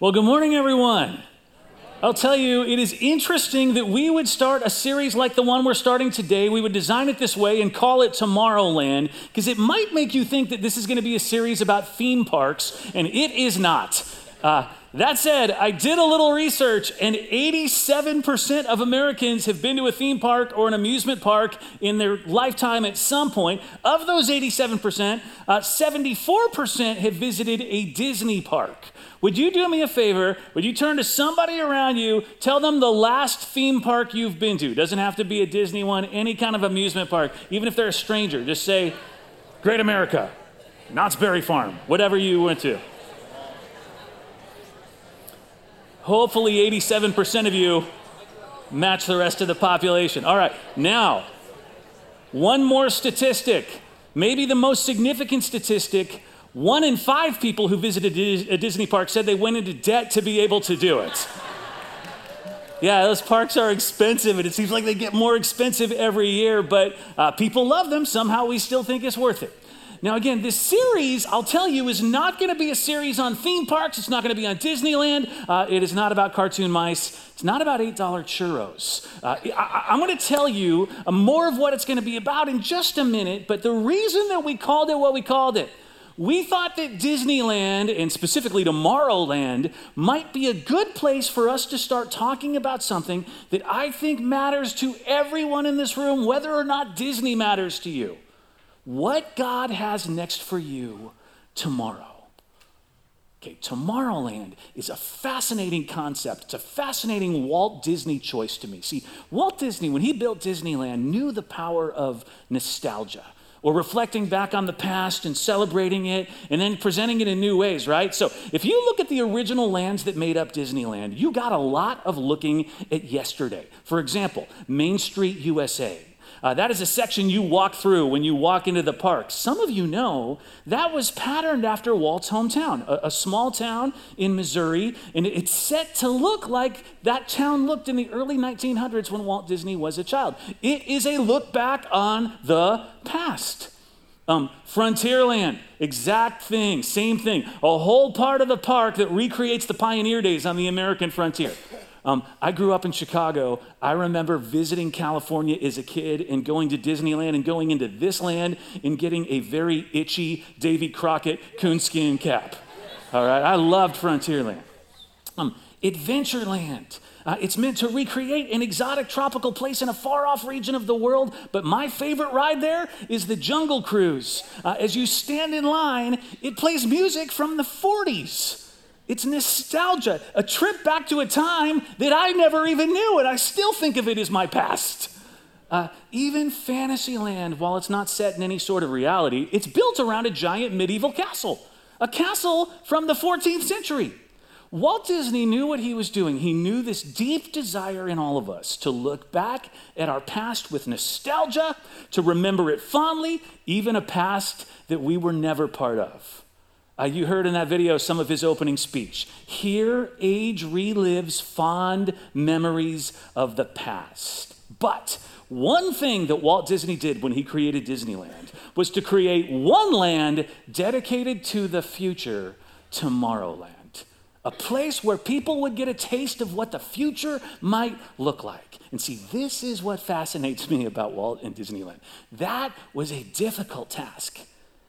Well, good morning, everyone. I'll tell you, it is interesting that we would start a series like the one we're starting today. We would design it this way and call it Tomorrowland, because it might make you think that this is going to be a series about theme parks, and it is not. Uh, that said, I did a little research, and 87% of Americans have been to a theme park or an amusement park in their lifetime at some point. Of those 87%, uh, 74% have visited a Disney park. Would you do me a favor? Would you turn to somebody around you, tell them the last theme park you've been to? Doesn't have to be a Disney one, any kind of amusement park, even if they're a stranger. Just say, Great America, Knott's Berry Farm, whatever you went to. Hopefully, 87% of you match the rest of the population. All right, now, one more statistic, maybe the most significant statistic. One in five people who visited a Disney park said they went into debt to be able to do it. Yeah, those parks are expensive, and it seems like they get more expensive every year, but uh, people love them. Somehow we still think it's worth it. Now, again, this series, I'll tell you, is not going to be a series on theme parks. It's not going to be on Disneyland. Uh, it is not about cartoon mice. It's not about $8 churros. Uh, I, am going to tell you uh, more of what it's going to be about in just a minute, but the reason that we called it what we called it, we thought that Disneyland, and specifically Tomorrowland, might be a good place for us to start talking about something that I think matters to everyone in this room, whether or not Disney matters to you what God has next for you tomorrow. Okay, Tomorrowland is a fascinating concept. It's a fascinating Walt Disney choice to me. See, Walt Disney, when he built Disneyland, knew the power of nostalgia or reflecting back on the past and celebrating it and then presenting it in new ways, right? So if you look at the original lands that made up Disneyland, you got a lot of looking at yesterday. For example, Main Street, USA. Uh, that is a section you walk through when you walk into the park. Some of you know that was patterned after Walt's hometown, a, a small town in Missouri, and it's set to look like that town looked in the early 1900s when Walt Disney was a child. It is a look back on the past. Um, Frontierland, exact thing, same thing. A whole part of the park that recreates the pioneer days on the American frontier. Um, I grew up in Chicago. I remember visiting California as a kid and going to Disneyland and going into this land and getting a very itchy Davy Crockett coonskin cap. All right, I loved Frontierland. Um, Adventureland. Uh, it's meant to recreate an exotic tropical place in a far off region of the world, but my favorite ride there is the Jungle Cruise. Uh, as you stand in line, it plays music from the 40s. It's nostalgia, a trip back to a time that I never even knew, and I still think of it as my past. Uh, even Fantasyland, while it's not set in any sort of reality, it's built around a giant medieval castle, a castle from the 14th century. Walt Disney knew what he was doing. He knew this deep desire in all of us to look back at our past with nostalgia, to remember it fondly, even a past that we were never part of. Uh, you heard in that video some of his opening speech. Here, age relives fond memories of the past. But one thing that Walt Disney did when he created Disneyland was to create one land dedicated to the future, Tomorrowland. A place where people would get a taste of what the future might look like. And see, this is what fascinates me about Walt and Disneyland. That was a difficult task.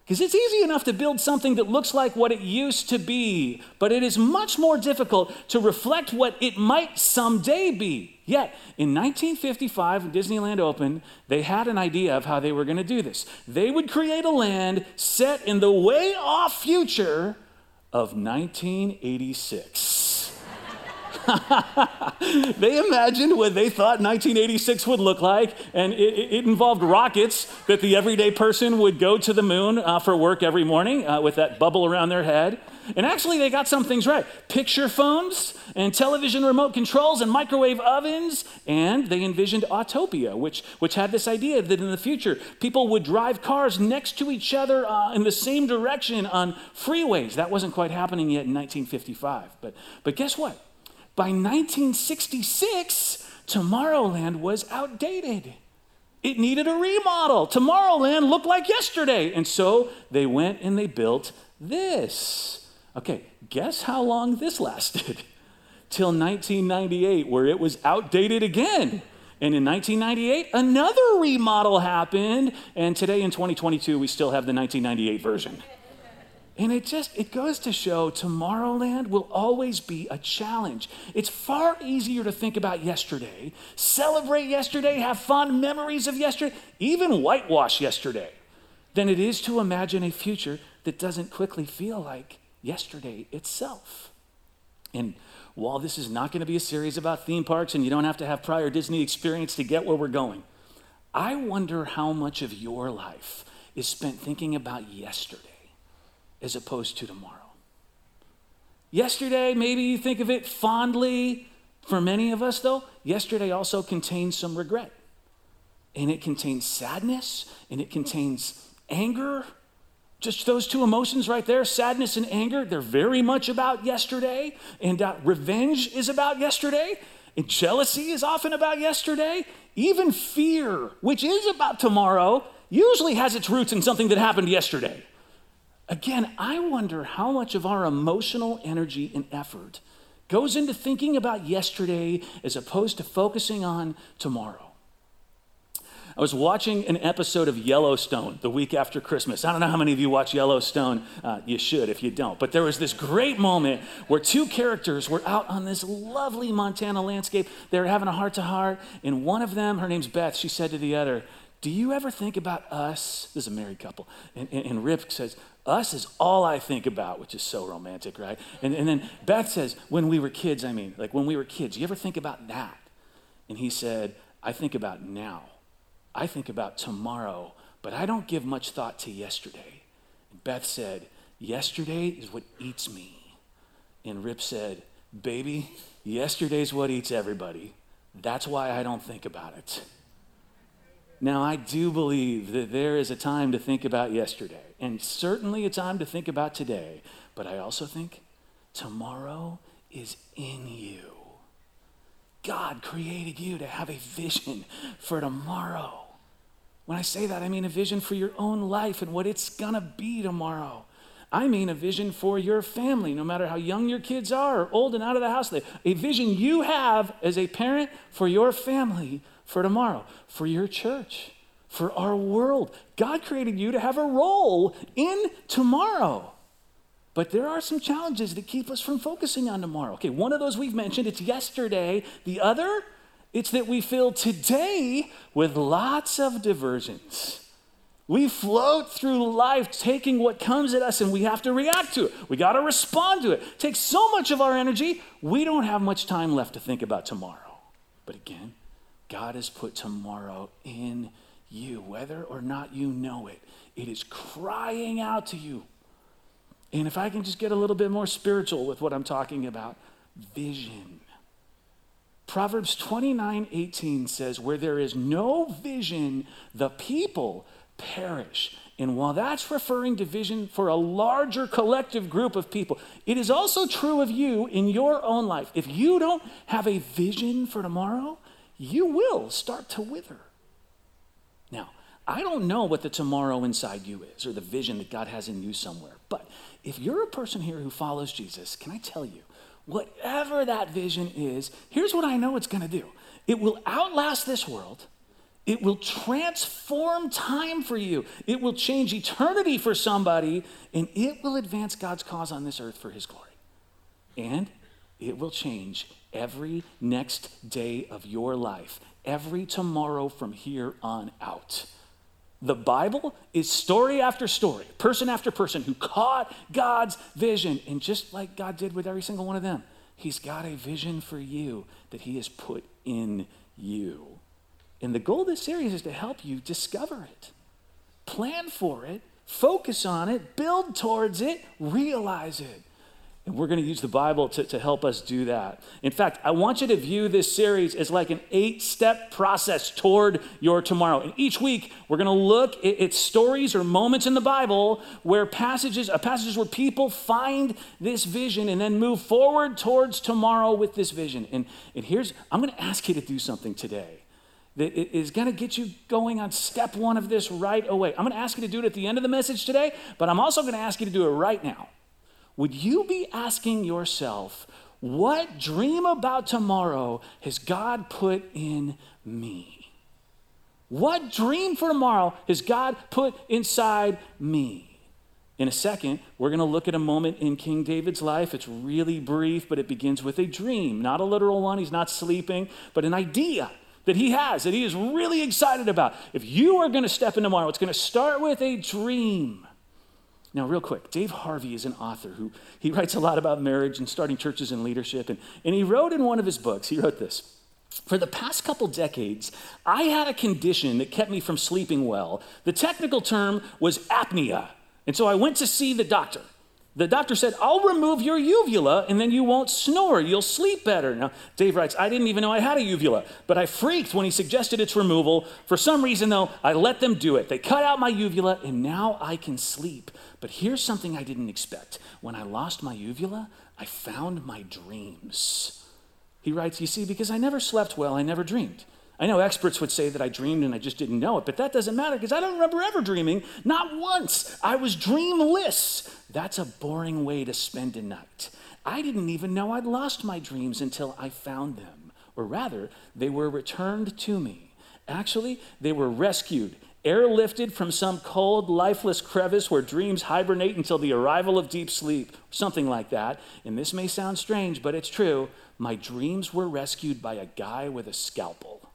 Because it's easy enough to build something that looks like what it used to be, but it is much more difficult to reflect what it might someday be. Yet, in 1955, when Disneyland opened, they had an idea of how they were going to do this. They would create a land set in the way off future of 1986. they imagined what they thought 1986 would look like, and it, it, involved rockets that the everyday person would go to the moon uh, for work every morning uh, with that bubble around their head. And actually, they got some things right picture phones and television remote controls and microwave ovens. And they envisioned Autopia, which, which had this idea that in the future, people would drive cars next to each other uh, in the same direction on freeways. That wasn't quite happening yet in 1955. But, but guess what? By 1966, Tomorrowland was outdated. It needed a remodel. Tomorrowland looked like yesterday. And so they went and they built this. Okay, guess how long this lasted? Till 1998, where it was outdated again. And in 1998, another remodel happened. And today in 2022, we still have the 1998 version. And it just it goes to show Tomorrowland will always be a challenge. It's far easier to think about yesterday, celebrate yesterday, have fond memories of yesterday, even whitewash yesterday, than it is to imagine a future that doesn't quickly feel like yesterday itself. And while this is not going to be a series about theme parks and you don't have to have prior Disney experience to get where we're going, I wonder how much of your life is spent thinking about yesterday as opposed to tomorrow. Yesterday, maybe you think of it fondly. For many of us, though, yesterday also contains some regret. And it contains sadness, and it contains anger, just those two emotions right there, sadness and anger, they're very much about yesterday. And uh, revenge is about yesterday. And jealousy is often about yesterday. Even fear, which is about tomorrow, usually has its roots in something that happened yesterday. Again, I wonder how much of our emotional energy and effort goes into thinking about yesterday as opposed to focusing on tomorrow. I was watching an episode of Yellowstone the week after Christmas. I don't know how many of you watch Yellowstone. Uh, you should if you don't. But there was this great moment where two characters were out on this lovely Montana landscape. They were having a heart to heart. And one of them, her name's Beth, she said to the other, Do you ever think about us? This is a married couple. And, and, and Rip says, Us is all I think about, which is so romantic, right? And, and then Beth says, When we were kids, I mean, like when we were kids, you ever think about that? And he said, I think about now. I think about tomorrow, but I don't give much thought to yesterday. And Beth said, Yesterday is what eats me. And Rip said, Baby, yesterday's what eats everybody. That's why I don't think about it. Now, I do believe that there is a time to think about yesterday, and certainly a time to think about today, but I also think tomorrow is in you. God created you to have a vision for tomorrow. When I say that, I mean a vision for your own life and what it's gonna be tomorrow. I mean a vision for your family, no matter how young your kids are or old and out of the house. A vision you have as a parent for your family for tomorrow, for your church, for our world. God created you to have a role in tomorrow. But there are some challenges that keep us from focusing on tomorrow. Okay, one of those we've mentioned, it's yesterday. The other, it's that we fill today with lots of diversions. We float through life taking what comes at us and we have to react to it. We got to respond to it. it. Takes so much of our energy, we don't have much time left to think about tomorrow. But again, God has put tomorrow in you, whether or not you know it. It is crying out to you. And if I can just get a little bit more spiritual with what I'm talking about, vision. Proverbs 29 18 says, Where there is no vision, the people perish. And while that's referring to vision for a larger collective group of people, it is also true of you in your own life. If you don't have a vision for tomorrow, you will start to wither. Now, I don't know what the tomorrow inside you is or the vision that God has in you somewhere, but if you're a person here who follows Jesus, can I tell you, whatever that vision is, here's what I know it's going to do it will outlast this world. It will transform time for you. It will change eternity for somebody, and it will advance God's cause on this earth for his glory. And it will change every next day of your life, every tomorrow from here on out. The Bible is story after story, person after person who caught God's vision. And just like God did with every single one of them, He's got a vision for you that He has put in you. And the goal of this series is to help you discover it, plan for it, focus on it, build towards it, realize it. And we're going to use the Bible to, to help us do that. In fact, I want you to view this series as like an eight step process toward your tomorrow. And each week, we're going to look at, at, stories or moments in the Bible where passages, uh, passages where people find this vision and then move forward towards tomorrow with this vision. And, and here's, I'm going to ask you to do something today that is going to get you going on step one of this right away. I'm going to ask you to do it at the end of the message today, but I'm also going to ask you to do it right now. Would you be asking yourself, what dream about tomorrow has God put in me? What dream for tomorrow has God put inside me? In a second, we're going to look at a moment in King David's life. It's really brief, but it begins with a dream, not a literal one. He's not sleeping, but an idea that he has that he is really excited about. If you are going to step in tomorrow, it's going to start with a dream. Now, real quick, Dave Harvey is an author who he writes a lot about marriage and starting churches and leadership. And, and he wrote in one of his books, he wrote this. For the past couple decades, I had a condition that kept me from sleeping well. The technical term was apnea. And so I went to see the doctor. The doctor said, I'll remove your uvula and then you won't snore. You'll sleep better. Now, Dave writes, I didn't even know I had a uvula, but I freaked when he suggested its removal. For some reason, though, I let them do it. They cut out my uvula and now I can sleep. But here's something I didn't expect. When I lost my uvula, I found my dreams. He writes, You see, because I never slept well, I never dreamed. I know experts would say that I dreamed and I just didn't know it, but that doesn't matter because I don't remember ever dreaming. Not once. I was dreamless. That's a boring way to spend a night. I didn't even know I'd lost my dreams until I found them. Or rather, they were returned to me. Actually, they were rescued, airlifted from some cold, lifeless crevice where dreams hibernate until the arrival of deep sleep, something like that. And this may sound strange, but it's true. My dreams were rescued by a guy with a scalpel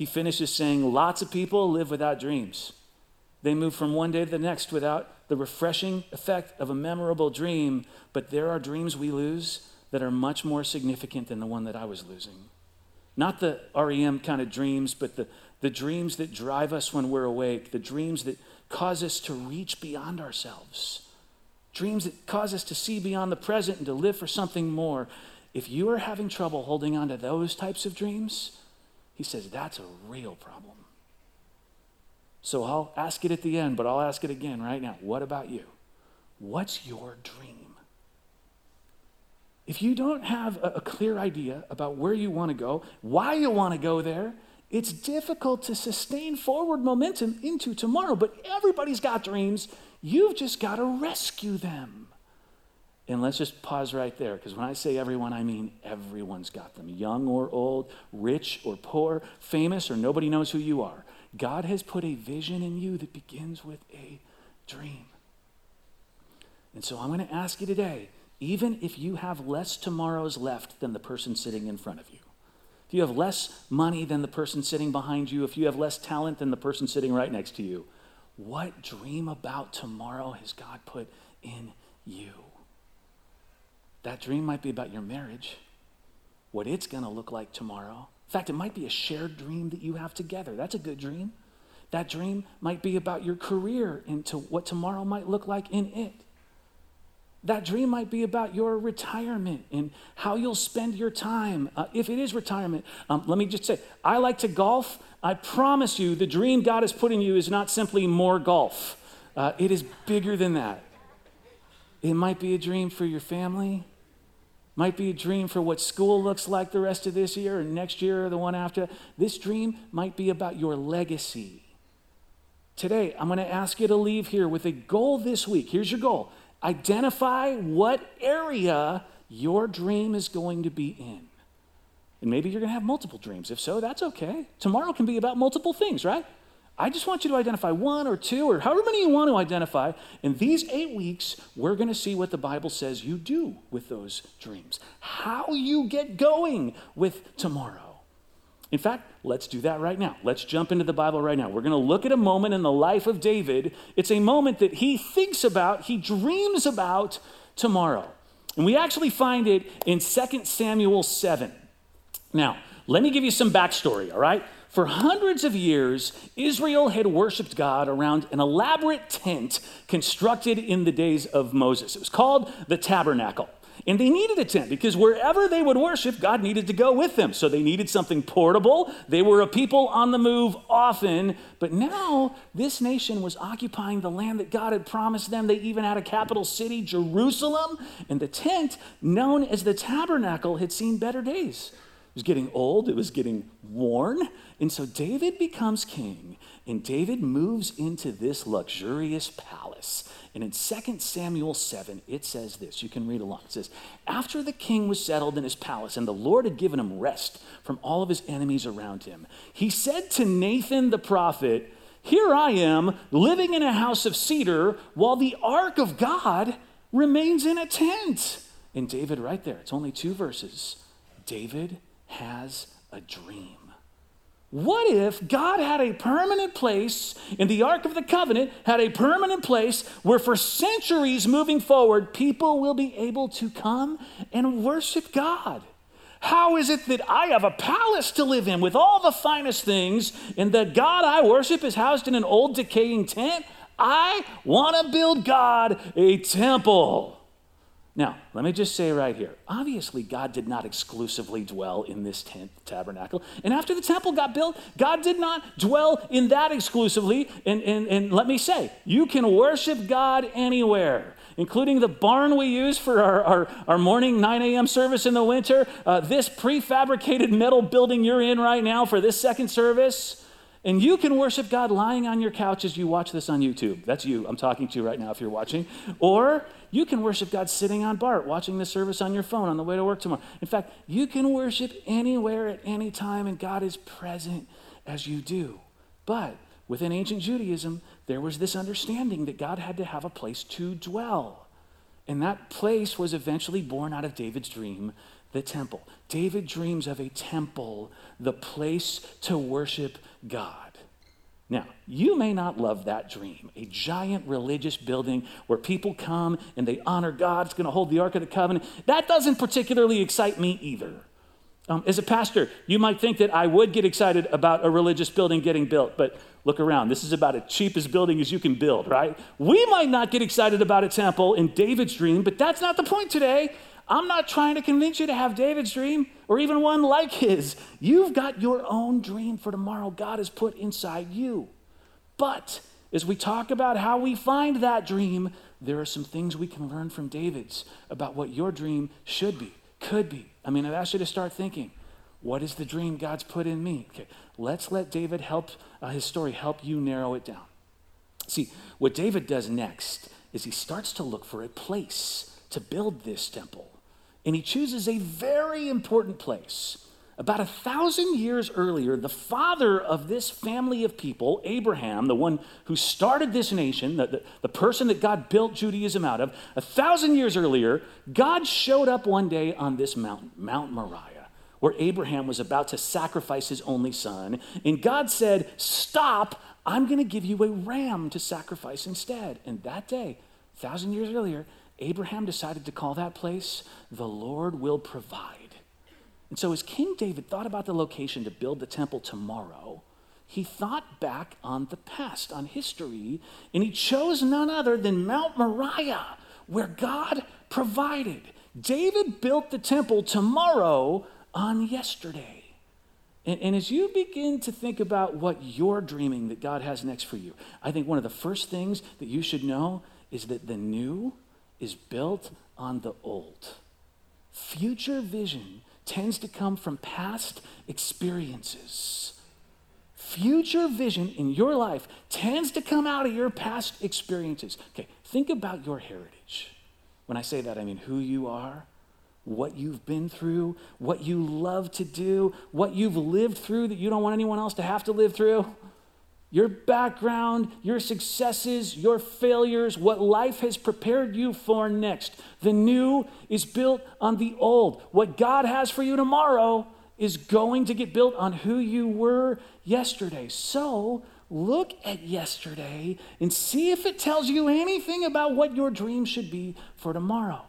he finishes saying, Lots of people live without dreams. They move from one day to the next without the refreshing effect of a memorable dream, but there are dreams we lose that are much more significant than the one that I was losing. Not the REM kind of dreams, but the, the dreams that drive us when we're awake, the dreams that cause us to reach beyond ourselves, dreams that cause us to see beyond the present and to live for something more. If you are having trouble holding on to those types of dreams, he says, That's a real problem. So I'll ask it at the end, but I'll ask it again right now. What about you? What's your dream? If you don't have a, clear idea about where you want to go, why you want to go there, it's difficult to sustain forward momentum into tomorrow. But everybody's got dreams. You've just got to rescue them. And let's just pause right there, because when I say everyone, I mean everyone's got them young or old, rich or poor, famous or nobody knows who you are. God has put a vision in you that begins with a dream. And so I'm going to ask you today even if you have less tomorrows left than the person sitting in front of you, if you have less money than the person sitting behind you, if you have less talent than the person sitting right next to you, what dream about tomorrow has God put in you? That dream might be about your marriage, what it's going to look like tomorrow. In fact, it might be a shared dream that you have together. That's a good dream. That dream might be about your career into what tomorrow might look like in it. That dream might be about your retirement and how you'll spend your time. Uh, if it is retirement, um, let me just say, I like to golf. I promise you, the dream God has put in you is not simply more golf, uh, it is bigger than that. It might be a dream for your family, might be a dream for what school looks like the rest of this year or next year or the one after. This dream might be about your legacy. Today, I'm going to ask you to leave here with a goal this week. Here's your goal identify what area your dream is going to be in. And maybe you're going to have multiple dreams. If so, that's okay. Tomorrow can be about multiple things, right? I just want you to identify one or two or however many you want to identify. In these eight weeks, we're going to see what the Bible says you do with those dreams, how you get going with tomorrow. In fact, let's do that right now. Let's jump into the Bible right now. We're going to look at a moment in the life of David. It's a moment that he thinks about, he dreams about tomorrow. And we actually find it in 2 Samuel 7. Now, let me give you some backstory, all right? For hundreds of years, Israel had worshiped God around an elaborate tent constructed in the days of Moses. It was called the tabernacle. And they needed a tent because wherever they would worship, God needed to go with them. So they needed something portable. They were a people on the move often. But now this nation was occupying the land that God had promised them. They even had a capital city, Jerusalem. And the tent, known as the tabernacle, had seen better days. Was getting old, it was getting worn. And so David becomes king, and David moves into this luxurious palace. And in 2 Samuel 7, it says this. You can read along. It says, After the king was settled in his palace, and the Lord had given him rest from all of his enemies around him, he said to Nathan the prophet, Here I am, living in a house of cedar, while the ark of God remains in a tent. And David, right there, it's only two verses. David has a dream. What if God had a permanent place in the Ark of the Covenant, had a permanent place where for centuries moving forward, people will be able to come and worship God? How is it that I have a palace to live in with all the finest things, and the God I worship is housed in an old decaying tent? I want to build God a temple. Now, let me just say right here obviously, God did not exclusively dwell in this tent tabernacle. And after the temple got built, God did not dwell in that exclusively. And, and, and let me say, you can worship God anywhere. Including the barn we use for our, our, our morning 9 a.m. service in the winter, uh, this prefabricated metal building you're in right now for this second service. And you can worship God lying on your couch as you watch this on YouTube. That's you. I'm talking to right now if you're watching. Or you can worship God sitting on BART, watching the service on your phone on the way to work tomorrow. In fact, you can worship anywhere at any time, and God is present as you do. But within ancient Judaism, there was this understanding that God had to have a place to dwell. And that place was eventually born out of David's dream, the temple. David dreams of a temple, the place to worship God. Now, you may not love that dream a giant religious building where people come and they honor God, it's going to hold the Ark of the Covenant. That doesn't particularly excite me either. Um, as a pastor, you might think that I would get excited about a religious building getting built, but look around. This is about as cheap as building as you can build, right? We might not get excited about a temple in David's dream, but that's not the point today. I'm not trying to convince you to have David's dream or even one like his. You've got your own dream for tomorrow God has put inside you. But as we talk about how we find that dream, there are some things we can learn from David's about what your dream should be, could be. I mean, I've asked you to start thinking what is the dream God's put in me? Okay, let's let David help, uh, his story help you narrow it down. See, what David does next is he starts to look for a place to build this temple. And he chooses a very important place. About a thousand years earlier, the father of this family of people, Abraham, the one who started this nation, the, the, the, person that God built Judaism out of, a thousand years earlier, God showed up one day on this mountain, Mount Moriah, where Abraham was about to sacrifice his only son. And God said, Stop, I'm going to give you a ram to sacrifice instead. And that day, a thousand years earlier, Abraham decided to call that place, the Lord will provide. And so, as King David thought about the location to build the temple tomorrow, he thought back on the past, on history, and he chose none other than Mount Moriah, where God provided. David built the temple tomorrow on yesterday. And, and, as you begin to think about what you're dreaming that God has next for you, I think one of the first things that you should know is that the new is built on the old. Future vision tends to come from past experiences. Future vision in your life tends to come out of your past experiences. Okay, think about your heritage. When I say that, I mean who you are, what you've been through, what you love to do, what you've lived through that you don't want anyone else to have to live through your background, your successes, your failures, what life has prepared you for next. The new is built on the old. What God has for you tomorrow is going to get built on who you were yesterday. So look at yesterday and see if it tells you anything about what your dream should be for tomorrow.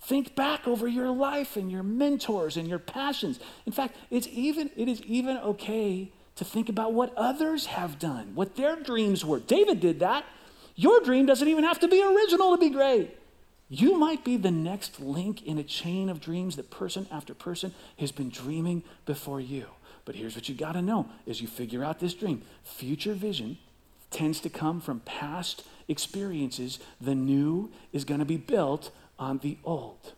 Think back over your life and your mentors and your passions. In fact, it's even, it is even okay to think about what others have done, what their dreams were. David did that. Your dream doesn't even have to be original to be great. You might be the next link in a chain of dreams that person after person has been dreaming before you. But here's what you got to know as you figure out this dream future vision tends to come from past experiences. The new is going to be built on the old.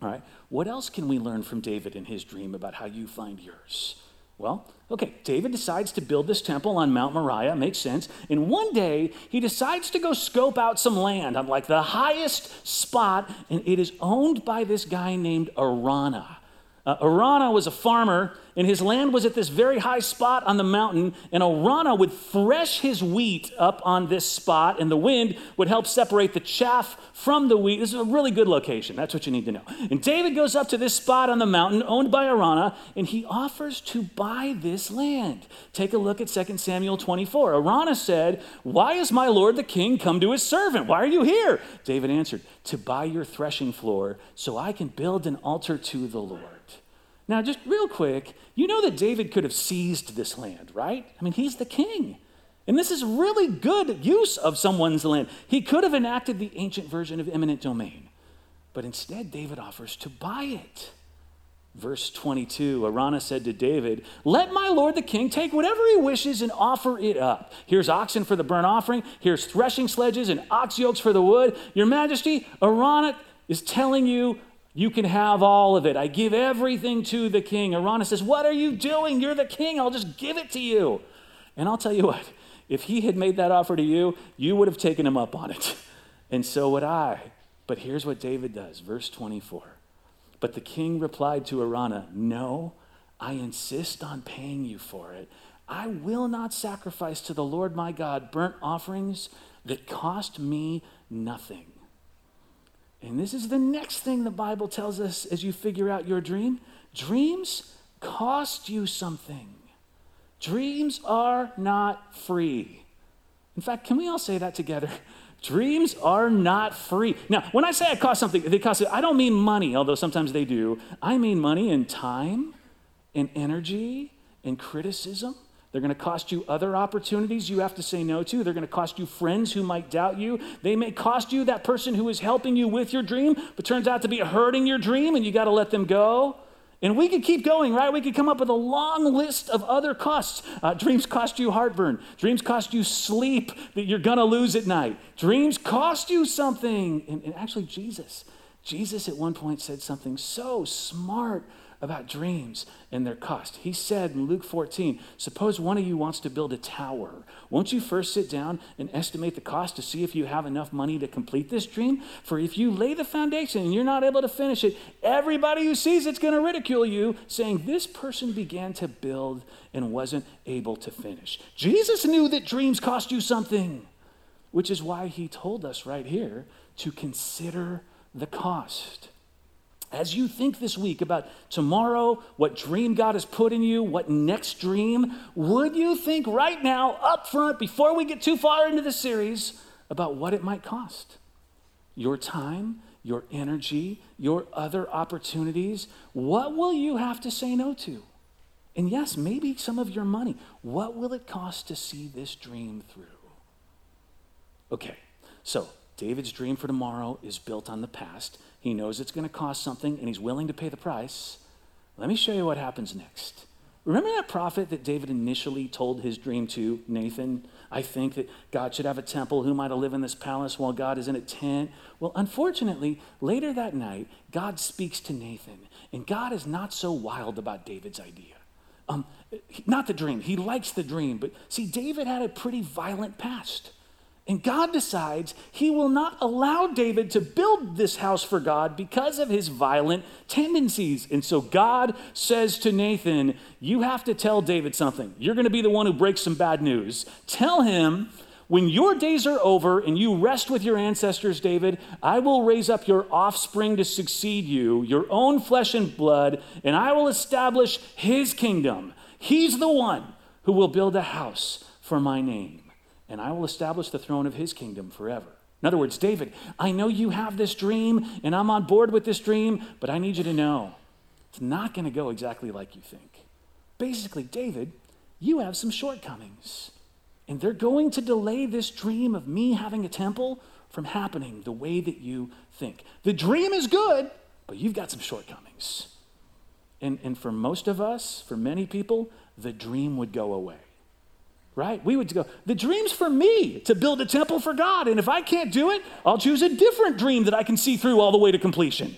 All right. what else can we learn from David in his dream about how you find yours? Well, okay, David decides to build this temple on Mount Moriah, makes sense. And one day, he decides to go scope out some land on like the highest spot, and it is owned by this guy named Araunah. Uh, Araunah was a farmer, and his land was at this very high spot on the mountain. And Araunah would thresh his wheat up on this spot, and the wind would help separate the chaff from the wheat. This is a really good location. That's what you need to know. And David goes up to this spot on the mountain owned by Araunah, and he offers to buy this land. Take a look at 2 Samuel 24. Araunah said, Why is my lord the king come to his servant? Why are you here? David answered, To buy your threshing floor so I can build an altar to the Lord. Now, just real quick, you know that David could have seized this land, right? I mean, he's the king. And this is really good use of someone's land. He could have enacted the ancient version of eminent domain, but instead, David offers to buy it. Verse 22 Araunah said to David, Let my lord the king take whatever he wishes and offer it up. Here's oxen for the burnt offering, here's threshing sledges and ox yokes for the wood. Your majesty, Araunah is telling you you can have all of it. I give everything to the king. Araunah says, What are you doing? You're the king. I'll just give it to you. And I'll tell you what, if he had made that offer to you, you would have taken him up on it. And so would I. But here's what David does, verse 24. But the king replied to Araunah, No, I insist on paying you for it. I will not sacrifice to the Lord my God burnt offerings that cost me nothing. And this is the next thing the Bible tells us as you figure out your dream dreams cost you something. Dreams are not free. In fact, can we all say that together? Dreams are not free. Now, when I say it costs something, they cost I don't mean money, although sometimes they do. I mean money and time and energy and criticism they're going to cost you other opportunities you have to say no to. They're going to cost you friends who might doubt you. They may cost you that person who is helping you with your dream, but turns out to be hurting your dream, and you got to let them go. And we could keep going, right? We could come up with a long list of other costs. Uh, dreams cost you heartburn. Dreams cost you sleep that you're going to lose at night. Dreams cost you something. And, and actually, Jesus, Jesus at one point said something so smart about dreams and their cost. He said in Luke 14, Suppose one of you wants to build a tower. Won't you first sit down and estimate the cost to see if you have enough money to complete this dream? For if you lay the foundation and you're not able to finish it, everybody who sees it's going to ridicule you, saying, This person began to build and wasn't able to finish. Jesus knew that dreams cost you something, which is why he told us right here to consider the cost. As you think this week about tomorrow, what dream God has put in you, what next dream, would you think right now, up front, before we get too far into the series, about what it might cost? Your time, your energy, your other opportunities. What will you have to say no to? And yes, maybe some of your money. What will it cost to see this dream through? Okay, so David's dream for tomorrow is built on the past. He knows it's going to cost something and he's willing to pay the price. Let me show you what happens next. Remember that prophet that David initially told his dream to, Nathan? I think that God should have a temple. Who am I to live in this palace while God is in a tent? Well, unfortunately, later that night, God speaks to Nathan, and God is not so wild about David's idea. Um, not the dream. He likes the dream, but see, David had a pretty violent past. And God decides he will not allow David to build this house for God because of his violent tendencies. And so God says to Nathan, You have to tell David something. You're going to be the one who breaks some bad news. Tell him, when your days are over and you rest with your ancestors, David, I will raise up your offspring to succeed you, your own flesh and blood, and I will establish his kingdom. He's the one who will build a house for my name and I will establish the throne of his kingdom forever. In other words, David, I know you have this dream and I'm on board with this dream, but I need you to know it's not going to go exactly like you think. Basically, David, you have some shortcomings, and they're going to delay this dream of me having a temple from happening the way that you think. The dream is good, but you've got some shortcomings. And, and for most of us, for many people, the dream would go away right? We would go, the dream's for me to build a temple for God. And if I can't do it, I'll choose a different dream that I can see through all the way to completion.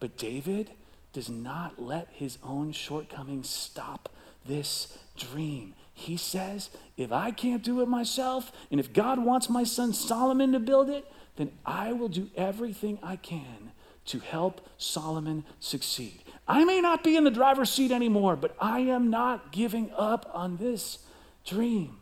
But David, does not let his own shortcomings stop this dream. He says, if I can't do it myself, and if God wants my son Solomon to build it, then I will do everything I can to help Solomon succeed. I may not be in the driver's seat anymore, but I am not giving up on this dream.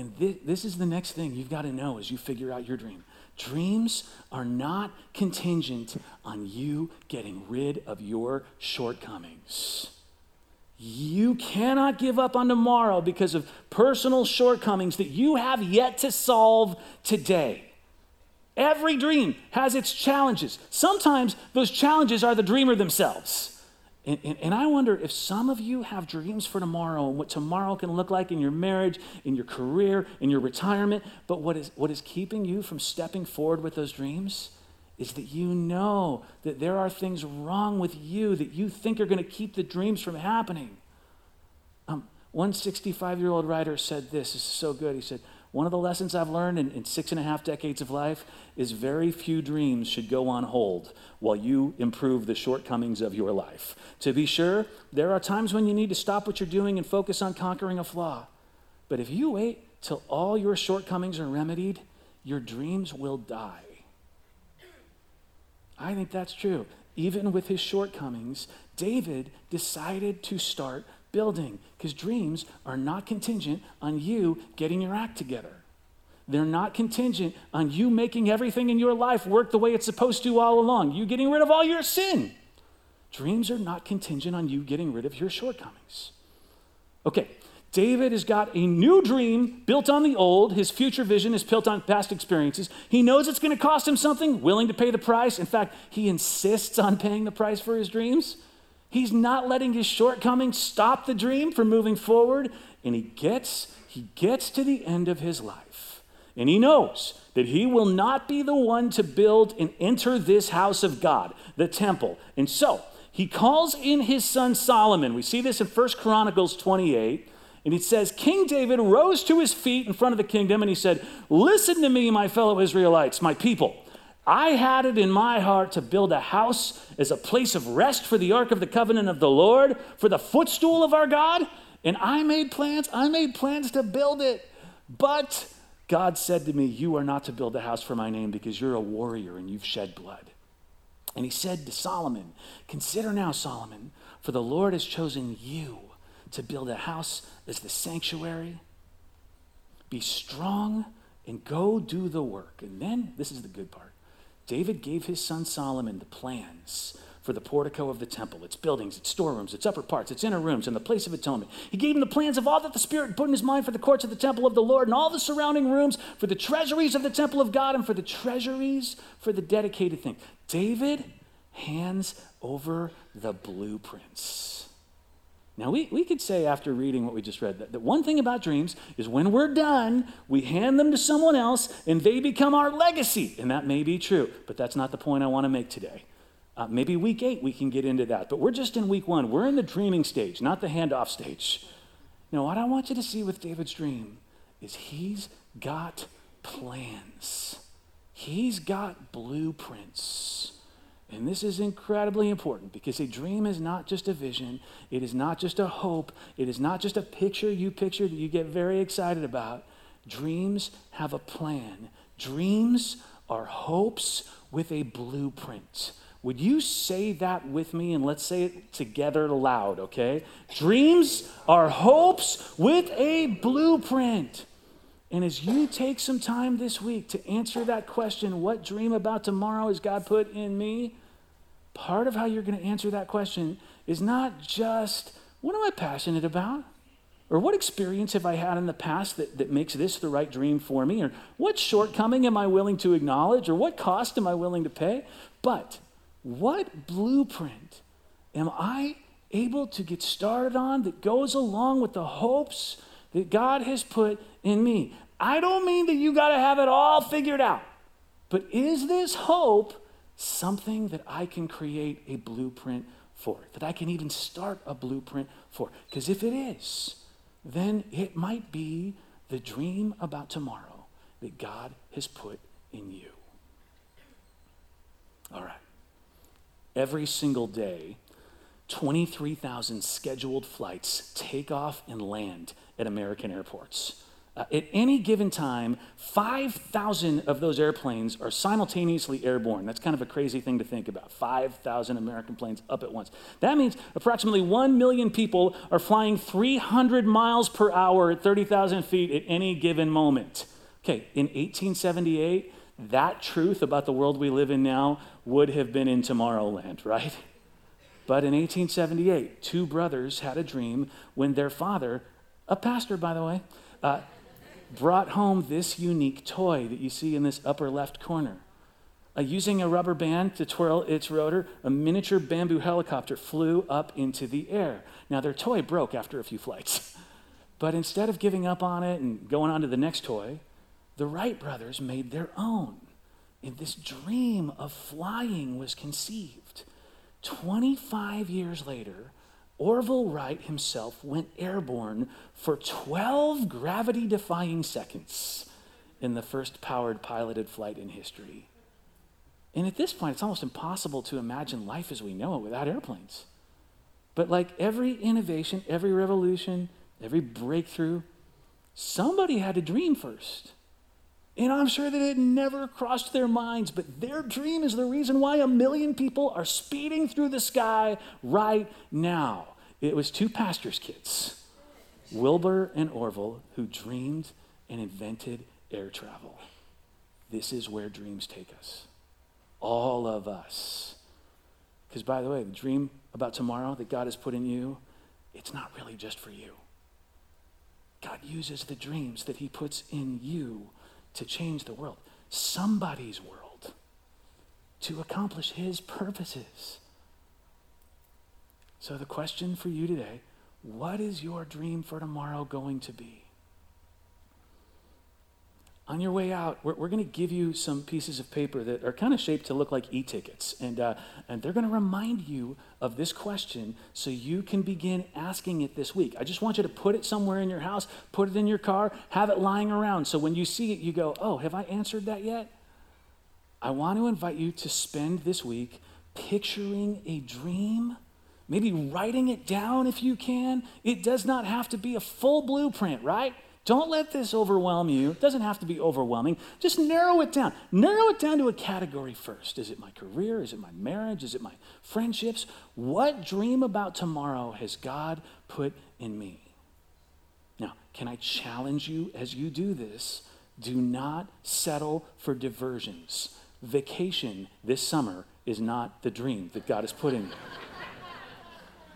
And this, this is the next thing you've got to know as you figure out your dream. Dreams are not contingent on you getting rid of your shortcomings. You cannot give up on tomorrow because of personal shortcomings that you have yet to solve today. Every dream has its challenges. Sometimes those challenges are the dreamer themselves. And, and, and, I wonder if some of you have dreams for tomorrow and what tomorrow can look like in your marriage, in your career, in your retirement. But what is, what is keeping you from stepping forward with those dreams is that you know that there are things wrong with you that you think are going to keep the dreams from happening. Um, one 65 year old writer said this, this is so good. He said, one of the lessons I've learned in, in, six and a half decades of life is very few dreams should go on hold while you improve the shortcomings of your life. To be sure, there are times when you need to stop what you're doing and focus on conquering a flaw. But if you wait till all your shortcomings are remedied, your dreams will die. I think that's true. Even with his shortcomings, David decided to start building because dreams are not contingent on you getting your act together. They're not contingent on you making everything in your life work the way it's supposed to all along, you getting rid of all your sin. Dreams are not contingent on you getting rid of your shortcomings. Okay, David has got a new dream built on the old. His future vision is built on past experiences. He knows it's going to cost him something, willing to pay the price. In fact, he insists on paying the price for his dreams. He's not letting his shortcomings stop the dream from moving forward, and he gets he gets to the end of his life. And he knows that he will not be the one to build and enter this house of God, the temple. And so, he calls in his son Solomon. We see this in 1 Chronicles 28. And it says, King David rose to his feet in front of the kingdom and he said, Listen to me, my fellow Israelites, my people. I had it in my heart to build a house as a place of rest for the ark of the covenant of the Lord, for the footstool of our God. And I made plans, I made plans to build it. But God said to me, You are not to build a house for my name because you're a warrior and you've shed blood. And he said to Solomon, Consider now, Solomon, for the Lord has chosen you to build a house as the sanctuary. Be strong and go do the work. And then, this is the good part David gave his son Solomon the plans for the portico of the temple, its buildings, its storerooms, its upper parts, its inner rooms, and the place of atonement. He gave him the plans of all that the Spirit put in his mind for the courts of the temple of the Lord and all the surrounding rooms, for the treasuries of the temple of God, and for the treasuries for the dedicated thing. David hands over the blueprints. Now, we, we could say after reading what we just read that, that one thing about dreams is when we're done, we hand them to someone else and they become our legacy. And that may be true, but that's not the point I want to make today. Uh, maybe week eight we can get into that, but we're just in week one. We're in the dreaming stage, not the handoff stage. Now, what I want you to see with David's dream is he's got plans, he's got blueprints. And this is incredibly important because a dream is not just a vision, it is not just a hope, it is not just a picture you picture that you get very excited about. Dreams have a plan. Dreams are hopes with a blueprint. Would you say that with me and let's say it together loud, okay? Dreams are hopes with a blueprint. And as you take some time this week to answer that question, what dream about tomorrow has God put in me? part of how you're going to answer that question is not just what am I passionate about? Or what experience have I had in the past that, that makes this the right dream for me? Or what shortcoming am I willing to acknowledge? Or what cost am I willing to pay? But what blueprint am I able to get started on that goes along with the hopes that God has put in me? I don't mean that you got to have it all figured out, but is this hope something that I can create a blueprint for, that I can even start a blueprint for. Because if it is, then it might be the dream about tomorrow that God has put in you. All right. every single day, 23,000 scheduled flights take off and land at American airports. Uh, at any given time, 5,000 of those airplanes are simultaneously airborne. That's kind of a crazy thing to think about. 5,000 American planes up at once. That means approximately 1 million people are flying 300 miles per hour at 30,000 feet at any given moment. Okay, in 1878, that truth about the world we live in now would have been in Tomorrowland, right? But in 1878, two brothers had a dream when their father, a pastor by the way, uh, brought home this unique toy that you see in this upper left corner. Uh, using a rubber band to twirl its rotor, a miniature bamboo helicopter flew up into the air. Now, their toy broke after a few flights. But instead of giving up on it and going on to the next toy, the Wright brothers made their own. And this dream of flying was conceived. 25 years later, Orville Wright himself went airborne for 12 gravity defying seconds in the first powered piloted flight in history. And at this point, it's almost impossible to imagine life as we know it without airplanes. But like every innovation, every revolution, every breakthrough, somebody had to dream first. And I'm sure that it never crossed their minds, but their dream is the reason why a million people are speeding through the sky right now. It was two pastors' kids, Wilbur and Orville, who dreamed and invented air travel. This is where dreams take us. All of us. Because, by the way, the dream about tomorrow that God has put in you, it's not really just for you. God uses the dreams that He puts in you to change the world, somebody's world, to accomplish His purposes. So, the question for you today what is your dream for tomorrow going to be? On your way out, we're, we're going to give you some pieces of paper that are kind of shaped to look like e tickets. And, uh, and they're going to remind you of this question so you can begin asking it this week. I just want you to put it somewhere in your house, put it in your car, have it lying around. So when you see it, you go, oh, have I answered that yet? I want to invite you to spend this week picturing a dream maybe writing it down if you can. It does not have to be a full blueprint, right? Don't let this overwhelm you. It doesn't have to be overwhelming. Just narrow it down. Narrow it down to a category first. Is it my career? Is it my marriage? Is it my friendships? What dream about tomorrow has God put in me? Now, can I challenge you as you do this? Do not settle for diversions. Vacation this summer is not the dream that God has put in you.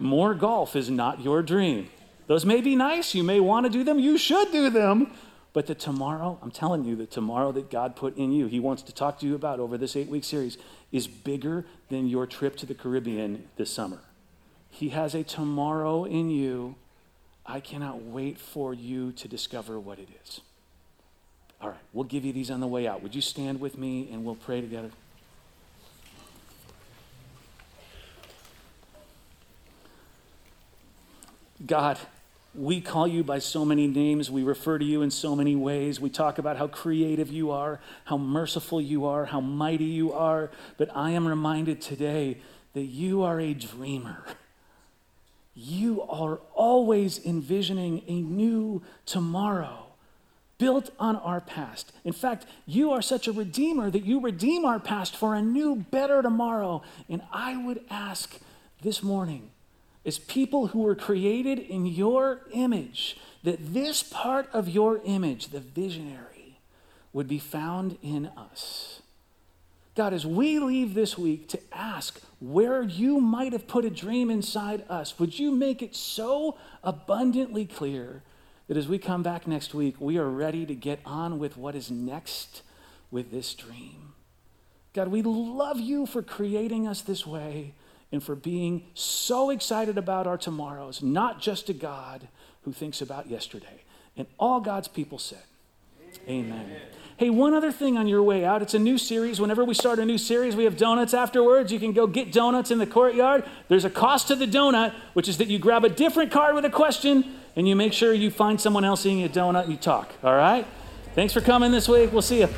More golf is not your dream. Those may be nice. You may want to do them. You should do them. But the tomorrow, I'm telling you, the tomorrow that God put in you, He wants to talk to you about over this eight week series, is bigger than your trip to the Caribbean this summer. He has a tomorrow in you. I cannot wait for you to discover what it is. All right, we'll give you these on the way out. Would you stand with me and we'll pray together? God, we call you by so many names. We refer to you in so many ways. We talk about how creative you are, how merciful you are, how mighty you are. But I am reminded today that you are a dreamer. You are always envisioning a new tomorrow built on our past. In fact, you are such a redeemer that you redeem our past for a new, better tomorrow. And I would ask this morning is people who were created in your image, that this part of your image, the visionary, would be found in us. God, as we leave this week to ask where you might have put a dream inside us, would you make it so abundantly clear that as we come back next week, we are ready to get on with what is next with this dream? God, we love you for creating us this way and for being so excited about our tomorrows, not just a God who thinks about yesterday. And all God's people said, Amen. Amen. Hey, one other thing on your way out. It's a new series. Whenever we start a new series, we have donuts afterwards. You can go get donuts in the courtyard. There's a cost to the donut, which is that you grab a different card with a question and you make sure you find someone else eating a donut and you talk. All right? Thanks for coming this week. We'll see you.